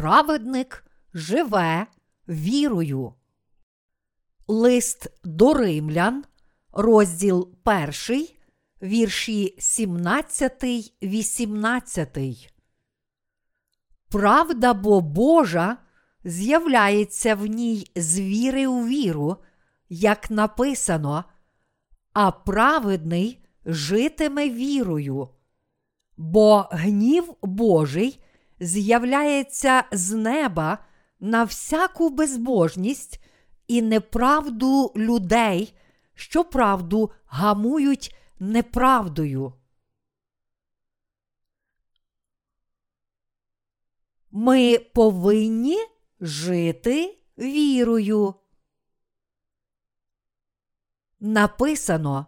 праведник живе вірою. Лист до римлян, розділ 1, вірші 17, 18. Правда бо Божа з'являється в ній з віри у віру, як написано, а праведний житиме вірою. Бо гнів Божий з'являється з неба на всяку безбожність і неправду людей, що правду гамують неправдою. Ми повинні жити вірою. Написано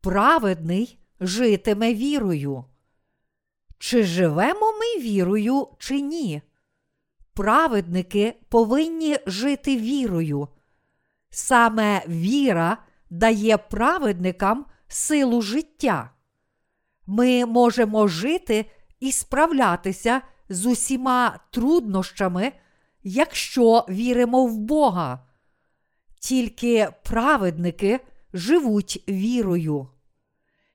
праведний житиме вірою. Чи живемо ми вірою, чи ні? Праведники повинні жити вірою. Саме віра дає праведникам силу життя. Ми можемо жити і справлятися з усіма труднощами, якщо віримо в Бога. Тільки праведники живуть вірою.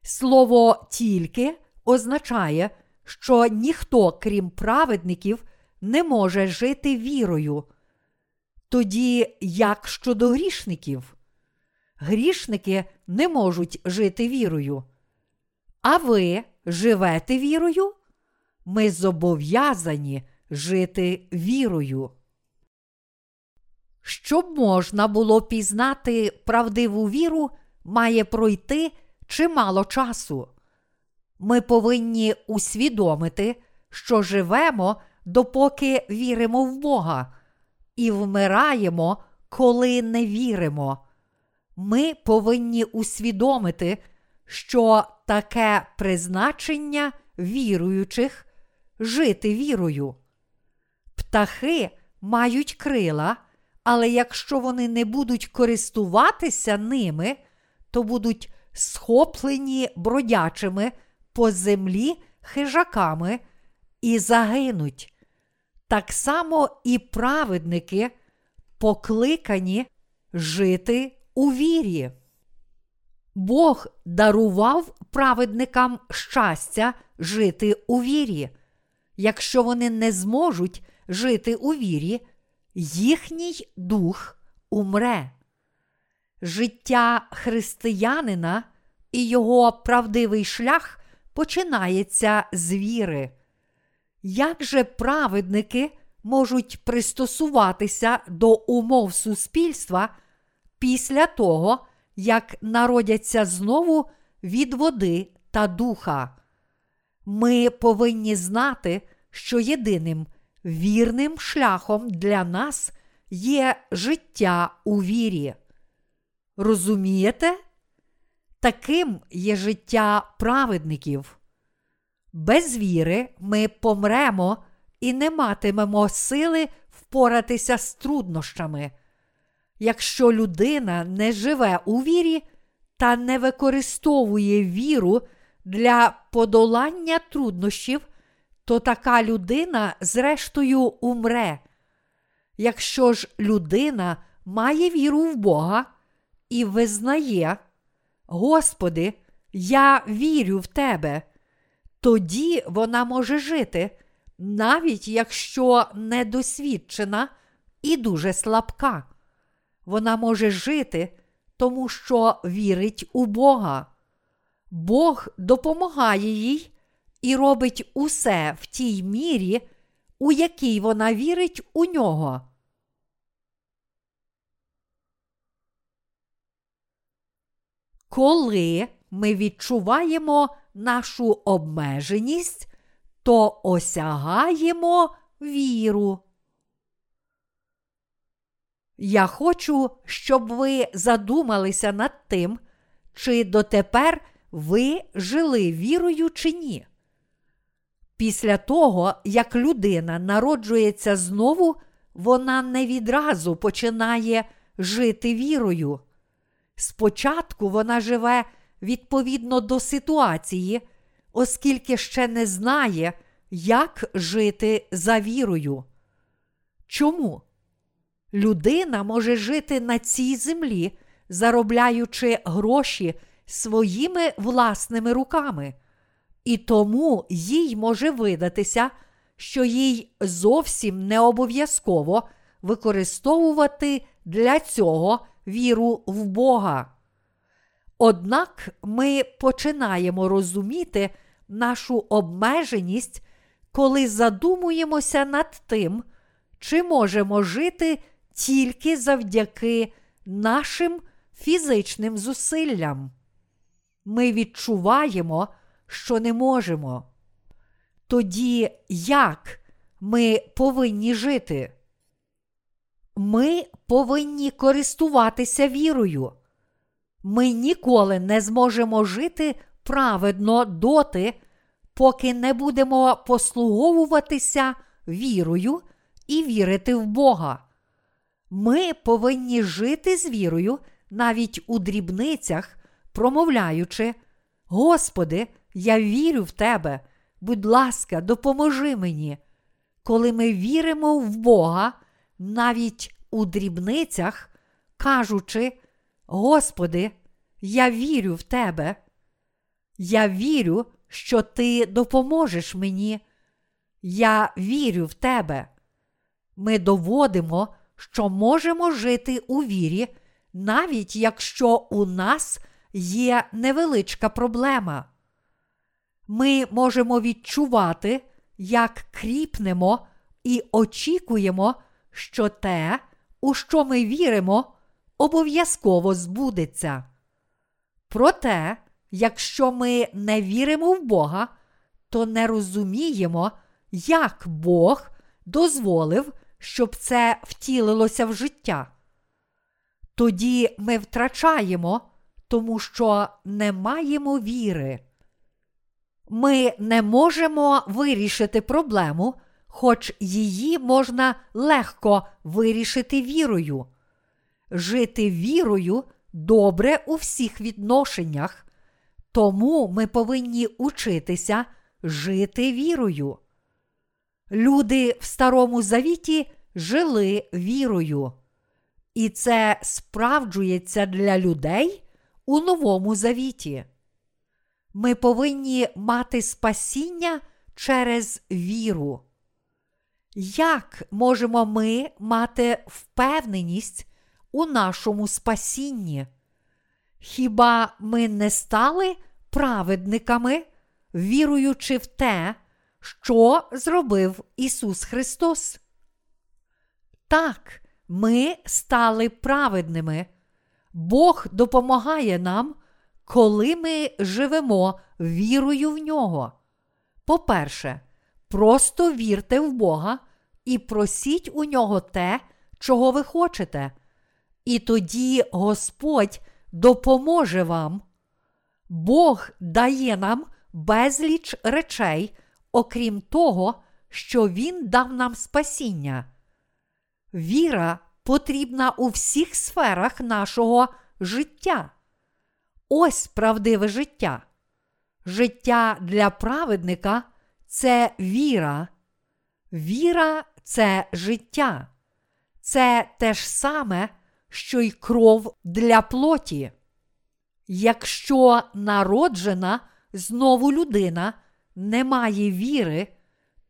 Слово тільки означає, що ніхто, крім праведників, не може жити вірою. Тоді як щодо грішників? Грішники не можуть жити вірою. А ви живете вірою? Ми зобов'язані жити вірою. Щоб можна було пізнати правдиву віру, має пройти чимало часу. Ми повинні усвідомити, що живемо, допоки віримо в Бога, і вмираємо, коли не віримо. Ми повинні усвідомити, що таке призначення віруючих жити вірою. Птахи мають крила, але якщо вони не будуть користуватися ними, то будуть схоплені бродячими по землі хижаками і загинуть. Так само і праведники покликані жити у вірі. Бог дарував праведникам щастя жити у вірі. Якщо вони не зможуть жити у вірі, їхній дух умре. Життя християнина і його правдивий шлях починається з віри. Як же праведники можуть пристосуватися до умов суспільства після того, як народяться знову від води та духа? Ми повинні знати, що єдиним вірним шляхом для нас є життя у вірі. Розумієте? Таким є життя праведників. Без віри ми помремо і не матимемо сили впоратися з труднощами. Якщо людина не живе у вірі та не використовує віру для подолання труднощів, то така людина, зрештою, умре. Якщо ж людина має віру в Бога і визнає, Господи, я вірю в Тебе, тоді вона може жити, навіть якщо недосвідчена і дуже слабка. Вона може жити, тому що вірить у Бога. Бог допомагає їй і робить усе в тій мірі, у якій вона вірить у нього. Коли ми відчуваємо нашу обмеженість, то осягаємо віру. Я хочу, щоб ви задумалися над тим, чи дотепер ви жили вірою чи ні. Після того, як людина народжується знову, вона не відразу починає жити вірою. Спочатку вона живе відповідно до ситуації, оскільки ще не знає, як жити за вірою. Чому? Людина може жити на цій землі, заробляючи гроші своїми власними руками, і тому їй може видатися, що їй зовсім не обов'язково використовувати для цього віру в Бога. Однак ми починаємо розуміти нашу обмеженість, коли задумуємося над тим, чи можемо жити тільки завдяки нашим фізичним зусиллям. Ми відчуваємо, що не можемо. Тоді як ми повинні жити? Ми повинні користуватися вірою. Ми ніколи не зможемо жити праведно доти, поки не будемо послуговуватися вірою і вірити в Бога. Ми повинні жити з вірою навіть у дрібницях, промовляючи: Господи, я вірю в Тебе, будь ласка, допоможи мені. Коли ми віримо в Бога, навіть у дрібницях, кажучи, Господи, я вірю в Тебе. Я вірю, що Ти допоможеш мені. Я вірю в Тебе. Ми доводимо, що можемо жити у вірі, навіть якщо у нас є невеличка проблема. Ми можемо відчувати, як кріпнемо і очікуємо, що те, у що ми віримо, обов'язково збудеться. Проте, якщо ми не віримо в Бога, то не розуміємо, як Бог дозволив, щоб це втілилося в життя. Тоді ми втрачаємо, тому що не маємо віри. Ми не можемо вирішити проблему, хоч її можна легко вирішити вірою. Жити вірою добре у всіх відношеннях, тому ми повинні учитися жити вірою. Люди в Старому Завіті жили вірою, і це справджується для людей у Новому Завіті. Ми повинні мати спасіння через віру. Як можемо ми мати впевненість у нашому спасінні? Хіба ми не стали праведниками, віруючи в те, що зробив Ісус Христос? Так, ми стали праведними. Бог допомагає нам, коли ми живемо вірою в нього. По-перше, просто вірте в Бога і просіть у нього те, чого ви хочете. І тоді Господь допоможе вам. Бог дає нам безліч речей, окрім того, що Він дав нам спасіння. Віра потрібна у всіх сферах нашого життя. Ось правдиве життя. Життя для праведника це віра. Віра це життя. Це те ж саме, що й кров для плоті. Якщо народжена знову людина не має віри,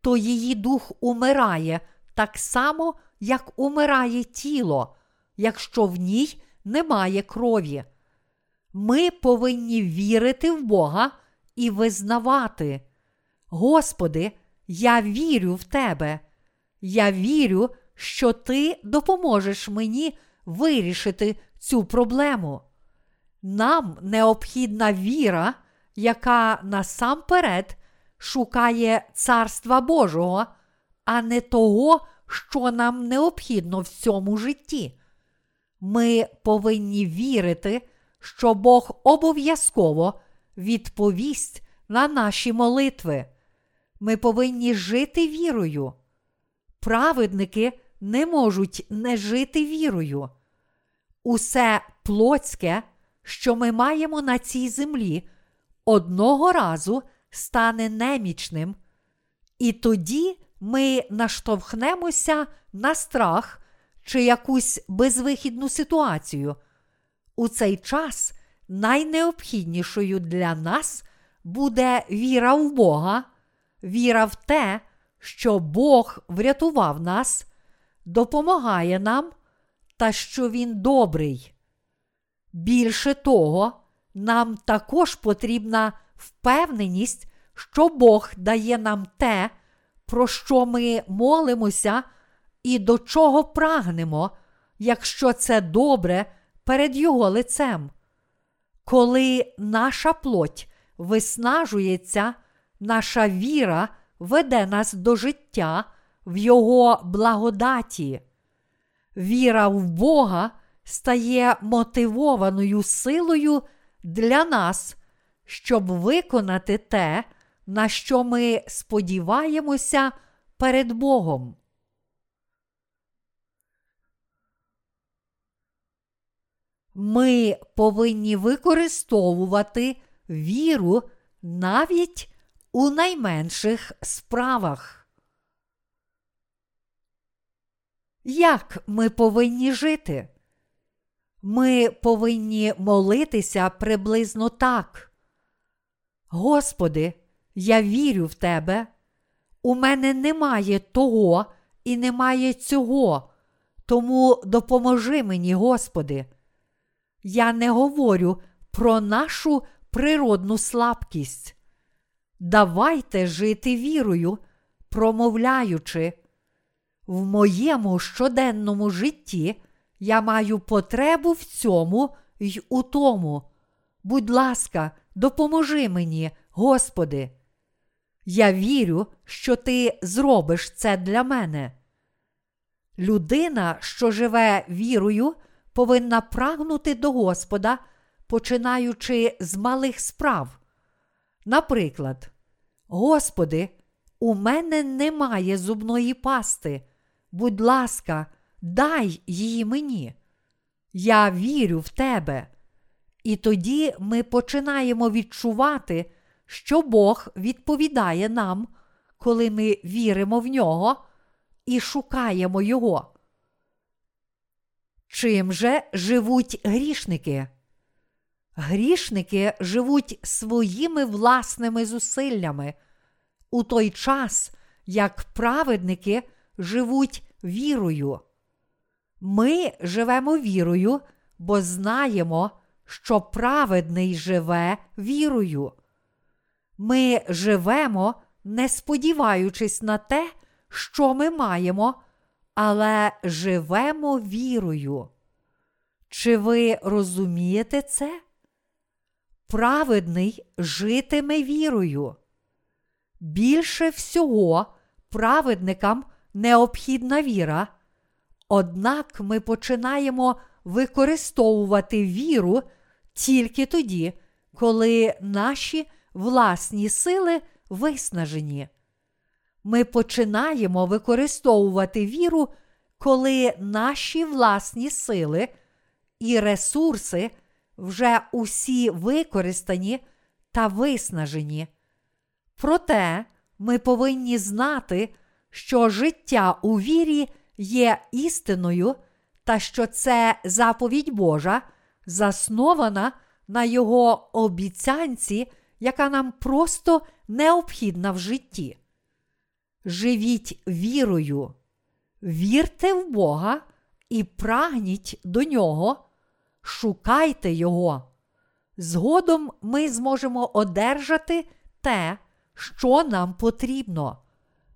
то її дух умирає так само, як умирає тіло, якщо в ній немає крові. Ми повинні вірити в Бога і визнавати. Господи, я вірю в Тебе. Я вірю, що Ти допоможеш мені вирішити цю проблему. Нам необхідна віра, яка насамперед шукає Царства Божого, а не того, що нам необхідно в цьому житті. Ми повинні вірити, що Бог обов'язково відповість на наші молитви. Ми повинні жити вірою. Праведники не можуть не жити вірою. Усе плотське, що ми маємо на цій землі, одного разу стане немічним, і тоді ми наштовхнемося на страх чи якусь безвихідну ситуацію. У цей час найнеобхіднішою для нас буде віра в Бога, віра в те, що Бог врятував нас, допомагає нам та що Він добрий. Більше того, нам також потрібна впевненість, що Бог дає нам те, про що ми молимося і до чого прагнемо, якщо це добре перед Його лицем. Коли наша плоть виснажується, наша віра веде нас до життя в Його благодаті. Віра в Бога стає мотивованою силою для нас, щоб виконати те, на що ми сподіваємося перед Богом. Ми повинні використовувати віру навіть у найменших справах. Як ми повинні жити? Ми повинні молитися приблизно так. Господи, я вірю в Тебе. У мене немає того і немає цього, тому допоможи мені, Господи. Я не говорю про нашу природну слабкість. Давайте жити вірою, промовляючи. В моєму щоденному житті я маю потребу в цьому й у тому. Будь ласка, допоможи мені, Господи. Я вірю, що Ти зробиш це для мене. Людина, що живе вірою, повинна прагнути до Господа, починаючи з малих справ. Наприклад, Господи, у мене немає зубної пасти. Будь ласка, дай її мені. Я вірю в тебе. І тоді ми починаємо відчувати, що Бог відповідає нам, коли ми віримо в нього і шукаємо Його. Чим же живуть грішники? Грішники живуть своїми власними зусиллями, у той час, як праведники живуть вірою. Ми живемо вірою, бо знаємо, що праведний живе вірою. Ми живемо, не сподіваючись на те, що ми маємо, але живемо вірою. Чи ви розумієте це? Праведний житиме вірою. Більше всього праведникам необхідна віра, однак ми починаємо використовувати віру тільки тоді, коли наші власні сили виснажені. Ми починаємо використовувати віру, коли наші власні сили і ресурси вже усі використані та виснажені. Проте ми повинні знати, що життя у вірі є істиною, та що це заповідь Божа, заснована на Його обіцянці, яка нам просто необхідна в житті. Живіть вірою, вірте в Бога і прагніть до нього, шукайте Його. Згодом ми зможемо одержати те, що нам потрібно.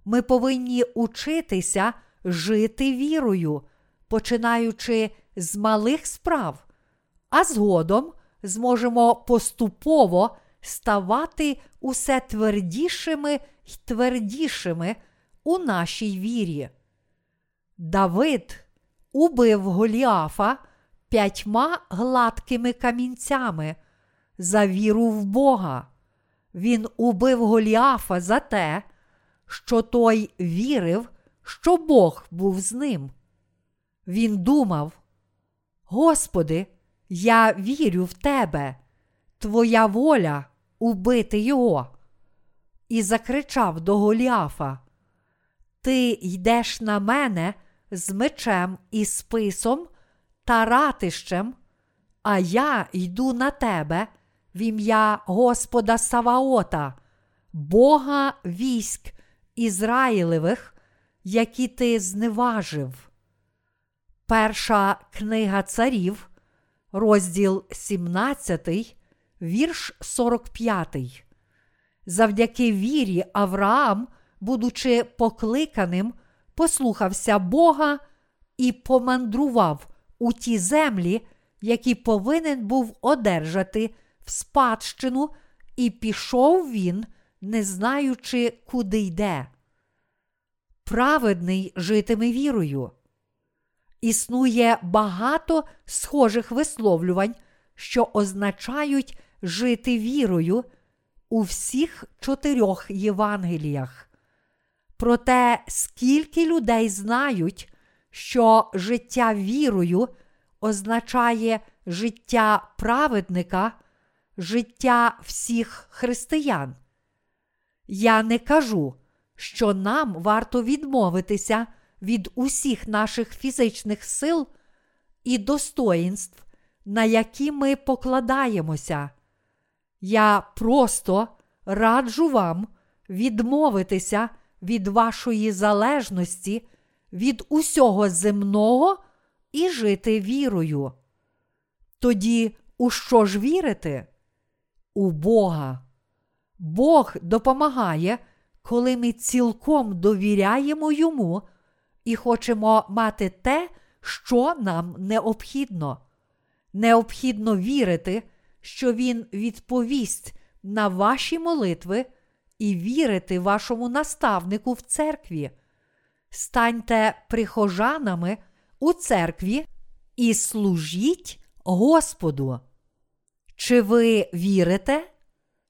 Ми повинні учитися жити вірою, починаючи з малих справ, а згодом зможемо поступово ставати усе твердішими й твердішими у нашій вірі. Давид убив Голіафа п'ятьма гладкими камінцями за віру в Бога. Він убив Голіафа за те, що той вірив, що Бог був з ним. Він думав: Господи, я вірю в Тебе, Твоя воля убити його. І закричав до Голіафа: ти йдеш на мене з мечем і списом та ратищем, а я йду на тебе в ім'я Господа Саваота, Бога військ Ізраїлевих, які ти зневажив. Перша книга царів, розділ 17, вірш 45. Завдяки вірі Авраам, будучи покликаним, послухався Бога і помандрував у ті землі, які повинен був одержати в спадщину, і пішов він, не знаючи, куди йде. Праведний житиме вірою. Існує багато схожих висловлювань, що означають жити вірою у всіх чотирьох Євангеліях. Проте, скільки людей знають, що життя вірою означає життя праведника, життя всіх християн. Я не кажу, що нам варто відмовитися від усіх наших фізичних сил і достоїнств, на які ми покладаємося. Я просто раджу вам відмовитися від вашої залежності від усього земного і жити вірою. Тоді у що ж вірити? У Бога. Бог допомагає, коли ми цілком довіряємо йому і хочемо мати те, що нам необхідно. Необхідно вірити, що Він відповість на ваші молитви і вірити вашому наставнику в церкві. Станьте прихожанами у церкві і служіть Господу. Чи ви вірите?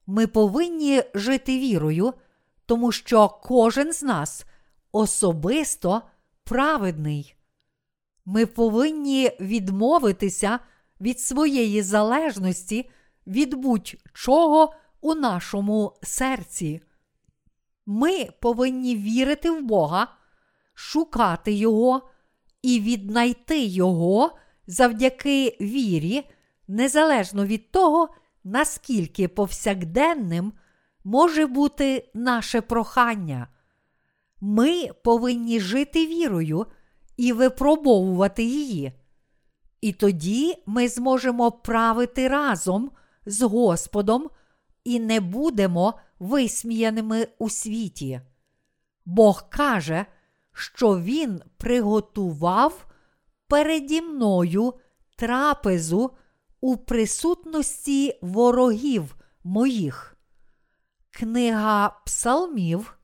Ми повинні жити вірою, тому що кожен з нас особисто праведний. Ми повинні відмовитися від своєї залежності від будь-чого у нашому серці. Ми повинні вірити в Бога, шукати Його і віднайти Його завдяки вірі, незалежно від того, наскільки повсякденним може бути наше прохання. Ми повинні жити вірою і випробовувати її. І тоді ми зможемо правити разом з Господом і не будемо висміяними у світі. Бог каже, що Він приготував переді мною трапезу у присутності ворогів моїх. Книга Псалмів,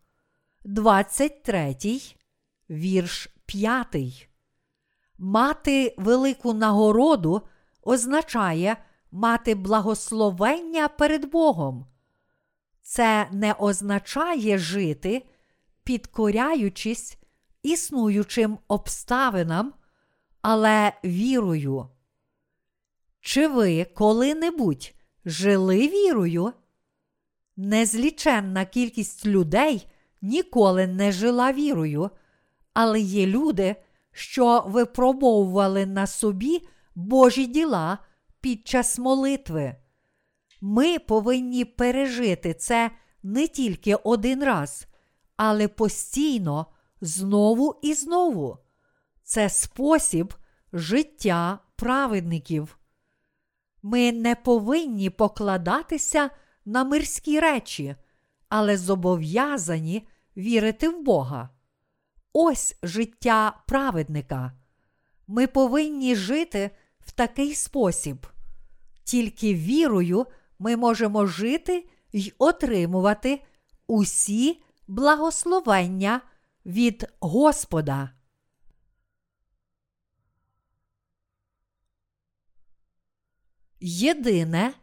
23, вірш 5. Мати велику нагороду означає мати благословення перед Богом. Це не означає жити, підкоряючись існуючим обставинам, але вірою. Чи ви коли-небудь жили вірою? Незліченна кількість людей ніколи не жила вірою, але є люди, що випробовували на собі Божі діла під час молитви. Ми повинні пережити це не тільки один раз, але постійно, знову і знову. Це спосіб життя праведників. Ми не повинні покладатися на мирські речі, але зобов'язані вірити в Бога. Ось життя праведника. Ми повинні жити в такий спосіб. Тільки вірою ми можемо жити й отримувати усі благословення від Господа. Єдине,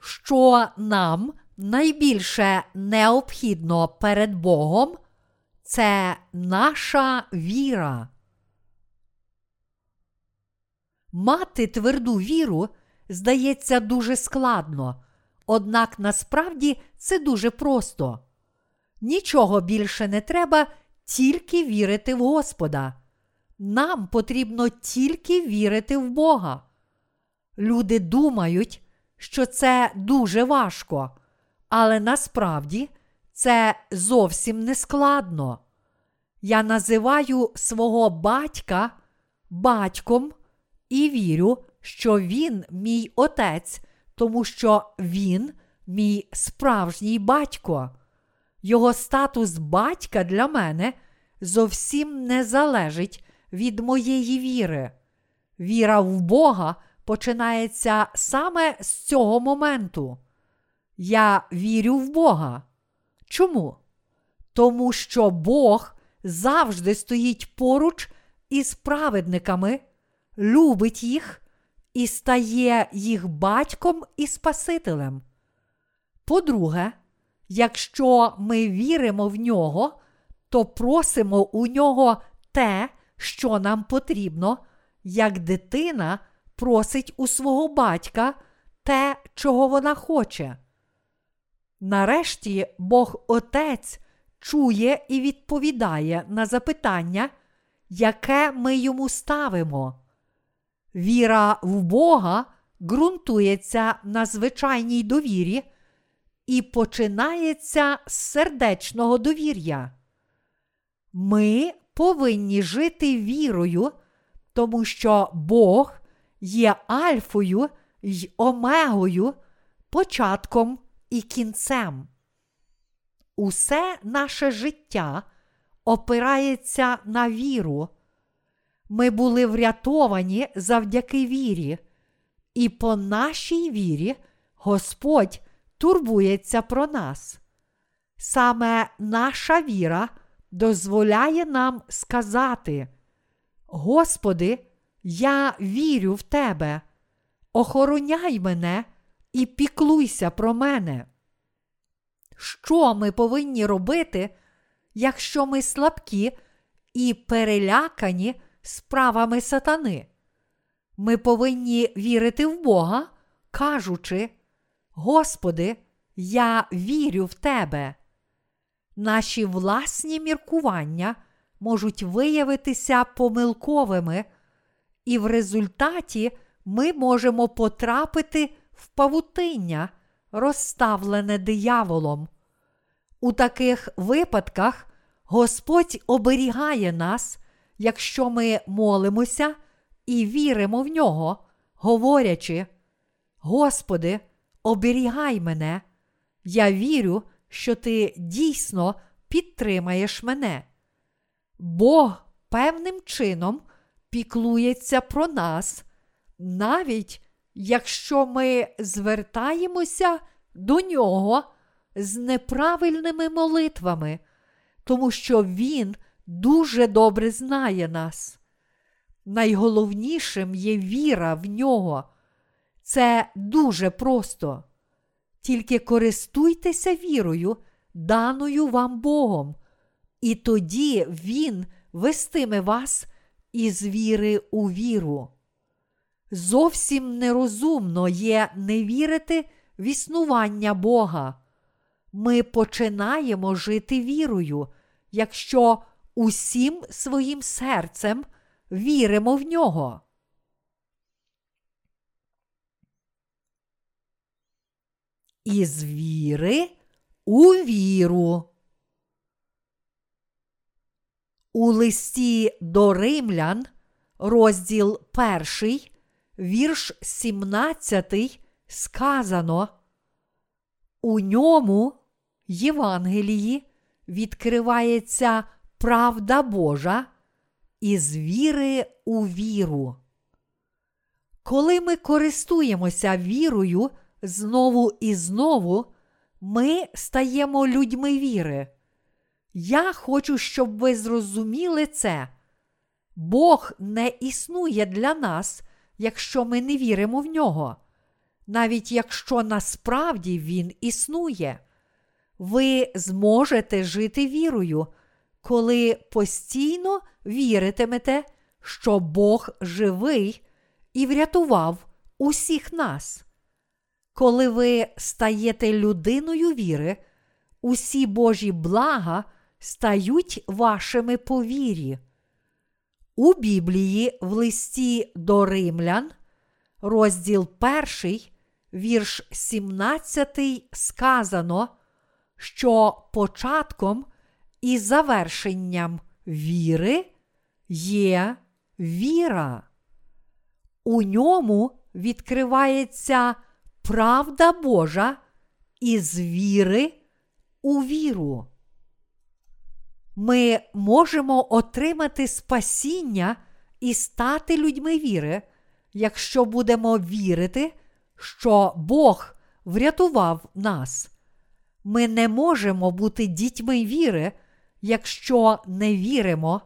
що нам найбільше необхідно перед Богом, це наша віра. Мати тверду віру здається дуже складно, однак насправді це дуже просто. Нічого більше не треба, тільки вірити в Господа. Нам потрібно тільки вірити в Бога. Люди думають, що це дуже важко, але насправді це зовсім не складно. Я називаю свого батька батьком і вірю, що він мій отець, тому що він мій справжній батько. Його статус батька для мене зовсім не залежить від моєї віри. Віра в Бога починається саме з цього моменту. Я вірю в Бога. Чому? Тому що Бог завжди стоїть поруч із праведниками, любить їх і стає їх батьком і Спасителем. По-друге, якщо ми віримо в нього, то просимо у нього те, що нам потрібно, як дитина просить у свого батька те, чого вона хоче. Нарешті Бог Отець чує і відповідає на запитання, яке ми йому ставимо. Віра в Бога ґрунтується на звичайній довірі і починається з сердечного довір'я. Ми повинні жити вірою, тому що Бог є Альфою й Омегою, початком і кінцем. Усе наше життя опирається на віру. Ми були врятовані завдяки вірі, і по нашій вірі Господь турбується про нас. Саме наша віра дозволяє нам сказати: Господи, я вірю в Тебе, охороняй мене і піклуйся про мене. Що ми повинні робити, якщо ми слабкі і перелякані справами сатани? Ми повинні вірити в Бога, кажучи, Господи, я вірю в Тебе. Наші власні міркування можуть виявитися помилковими, і в результаті ми можемо потрапити в павутиння, розставлене дияволом. У таких випадках Господь оберігає нас, якщо ми молимося і віримо в нього, говорячи: Господи, оберігай мене, я вірю, що ти дійсно підтримаєш мене. Бог певним чином піклується про нас, навіть якщо ми звертаємося до нього з неправильними молитвами, тому що Він дуже добре знає нас. Найголовнішим є віра в нього. Це дуже просто. Тільки користуйтеся вірою, даною вам Богом, і тоді Він вестиме вас із віри у віру. Зовсім нерозумно є не вірити в існування Бога. Ми починаємо жити вірою, якщо усім своїм серцем віримо в нього. Із віри у віру. У листі до римлян, розділ 1, вірш 17, сказано. У ньому, Євангелії, відкривається правда Божа із віри у віру. Коли ми користуємося вірою знову і знову, ми стаємо людьми віри. Я хочу, щоб ви зрозуміли це. Бог не існує для нас, якщо ми не віримо в нього, навіть якщо насправді Він існує. Ви зможете жити вірою, коли постійно віритимете, що Бог живий і врятував усіх нас. Коли ви стаєте людиною віри, усі Божі блага стають вашими по вірі. У Біблії в листі до римлян, розділ 1, вірш 17, сказано, що початком і завершенням віри є віра. У ньому відкривається правда Божа із віри у віру. Ми можемо отримати спасіння і стати людьми віри, якщо будемо вірити, що Бог врятував нас. Ми не можемо бути дітьми віри, якщо не віримо.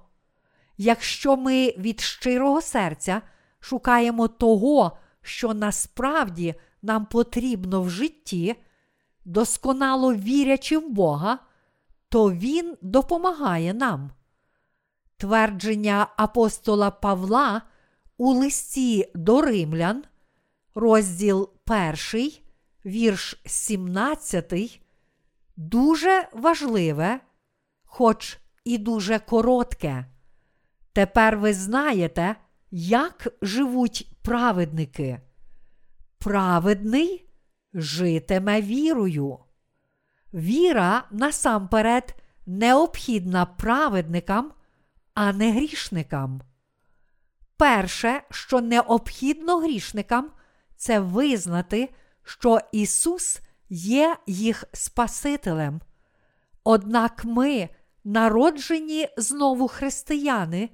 Якщо ми від щирого серця шукаємо того, що насправді нам потрібно в житті, досконало вірячи в Бога, то Він допомагає нам. Твердження апостола Павла у листі до римлян, розділ 1, вірш 17, дуже важливе, хоч і дуже коротке. Тепер ви знаєте, як живуть праведники. Праведний житиме вірою. Віра насамперед необхідна праведникам, а не грішникам. Перше, що необхідно грішникам, це визнати, що Ісус є їх Спасителем. Однак ми, народжені знову християни,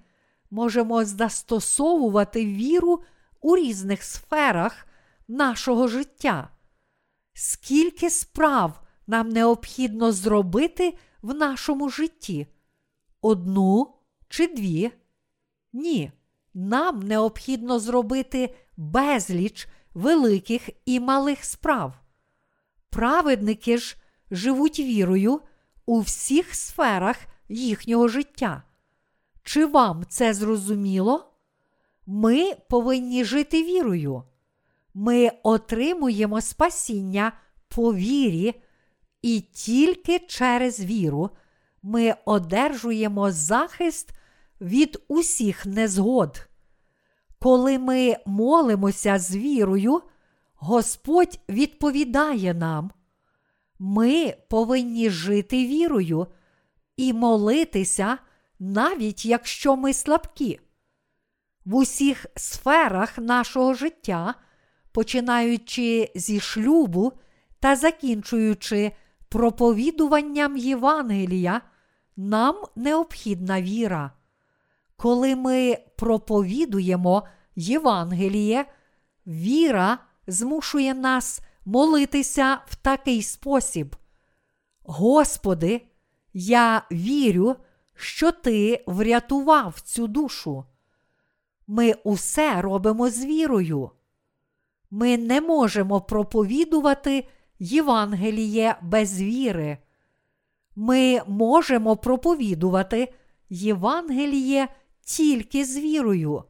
можемо застосовувати віру у різних сферах нашого життя. Скільки справ нам необхідно зробити в нашому житті? Одну чи дві? Ні. Нам необхідно зробити безліч великих і малих справ. Праведники ж живуть вірою у всіх сферах їхнього життя. Чи вам це зрозуміло? Ми повинні жити вірою. Ми отримуємо спасіння по вірі, і тільки через віру ми одержуємо захист від усіх незгод. Коли ми молимося з вірою, Господь відповідає нам. Ми повинні жити вірою і молитися, навіть якщо ми слабкі. В усіх сферах нашого життя, починаючи зі шлюбу та закінчуючи проповідуванням Євангелія, нам необхідна віра. Коли ми проповідуємо Євангеліє, віра змушує нас молитися в такий спосіб. Господи, я вірю, що Ти врятував цю душу. Ми усе робимо з вірою. Ми не можемо проповідувати Євангеліє без віри. Ми можемо проповідувати Євангеліє тільки з вірою.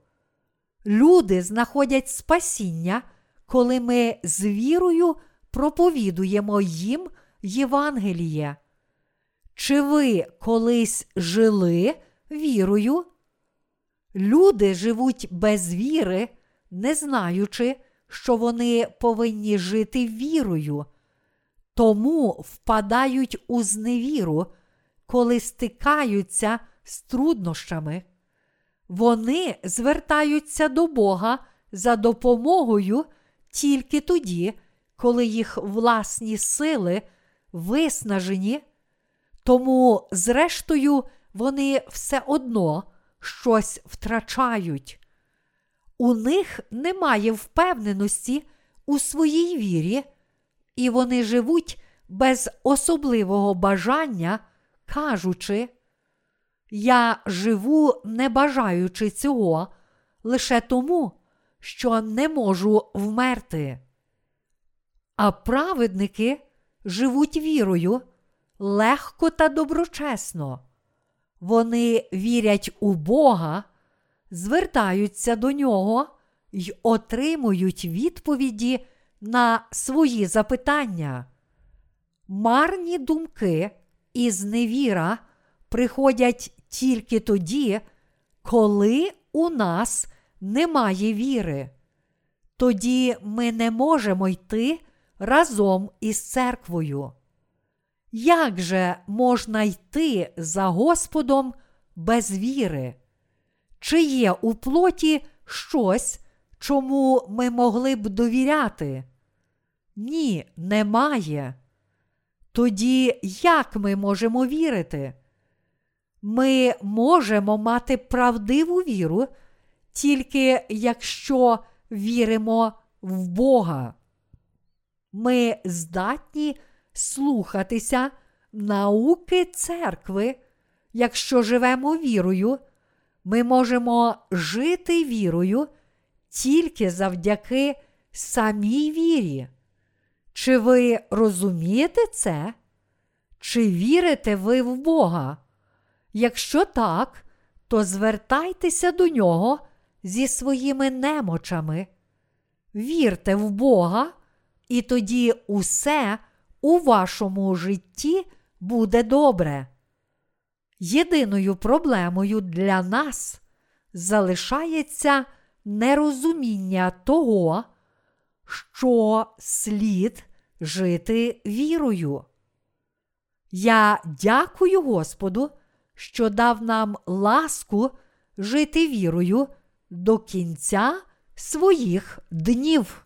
Люди знаходять спасіння, коли ми з вірою проповідуємо їм Євангеліє. Чи ви колись жили вірою? Люди живуть без віри, не знаючи, що вони повинні жити вірою, тому впадають у зневіру, коли стикаються з труднощами. Вони звертаються до Бога за допомогою тільки тоді, коли їх власні сили виснажені, тому, зрештою, вони все одно щось втрачають. У них немає впевненості у своїй вірі, і вони живуть без особливого бажання, кажучи, я живу, не бажаючи цього, лише тому, що не можу вмерти. А праведники живуть вірою легко та доброчесно. Вони вірять у Бога, звертаються до нього й отримують відповіді на свої запитання. Марні думки і зневіра приходять тільки тоді, коли у нас немає віри. Тоді ми не можемо йти разом із церквою. Як же можна йти за Господом без віри? Чи є у плоті щось, чому ми могли б довіряти? Ні, немає. Тоді як ми можемо вірити? Ми можемо мати правдиву віру, тільки якщо віримо в Бога. Ми здатні слухатися науки церкви, якщо живемо вірою, ми можемо жити вірою тільки завдяки самій вірі. Чи ви розумієте це? Чи вірите ви в Бога? Якщо так, то звертайтеся до нього зі своїми немочами. Вірте в Бога, і тоді усе у вашому житті буде добре. Єдиною проблемою для нас залишається нерозуміння того, що слід жити вірою. Я дякую Господу, що дав нам ласку жити вірою до кінця своїх днів.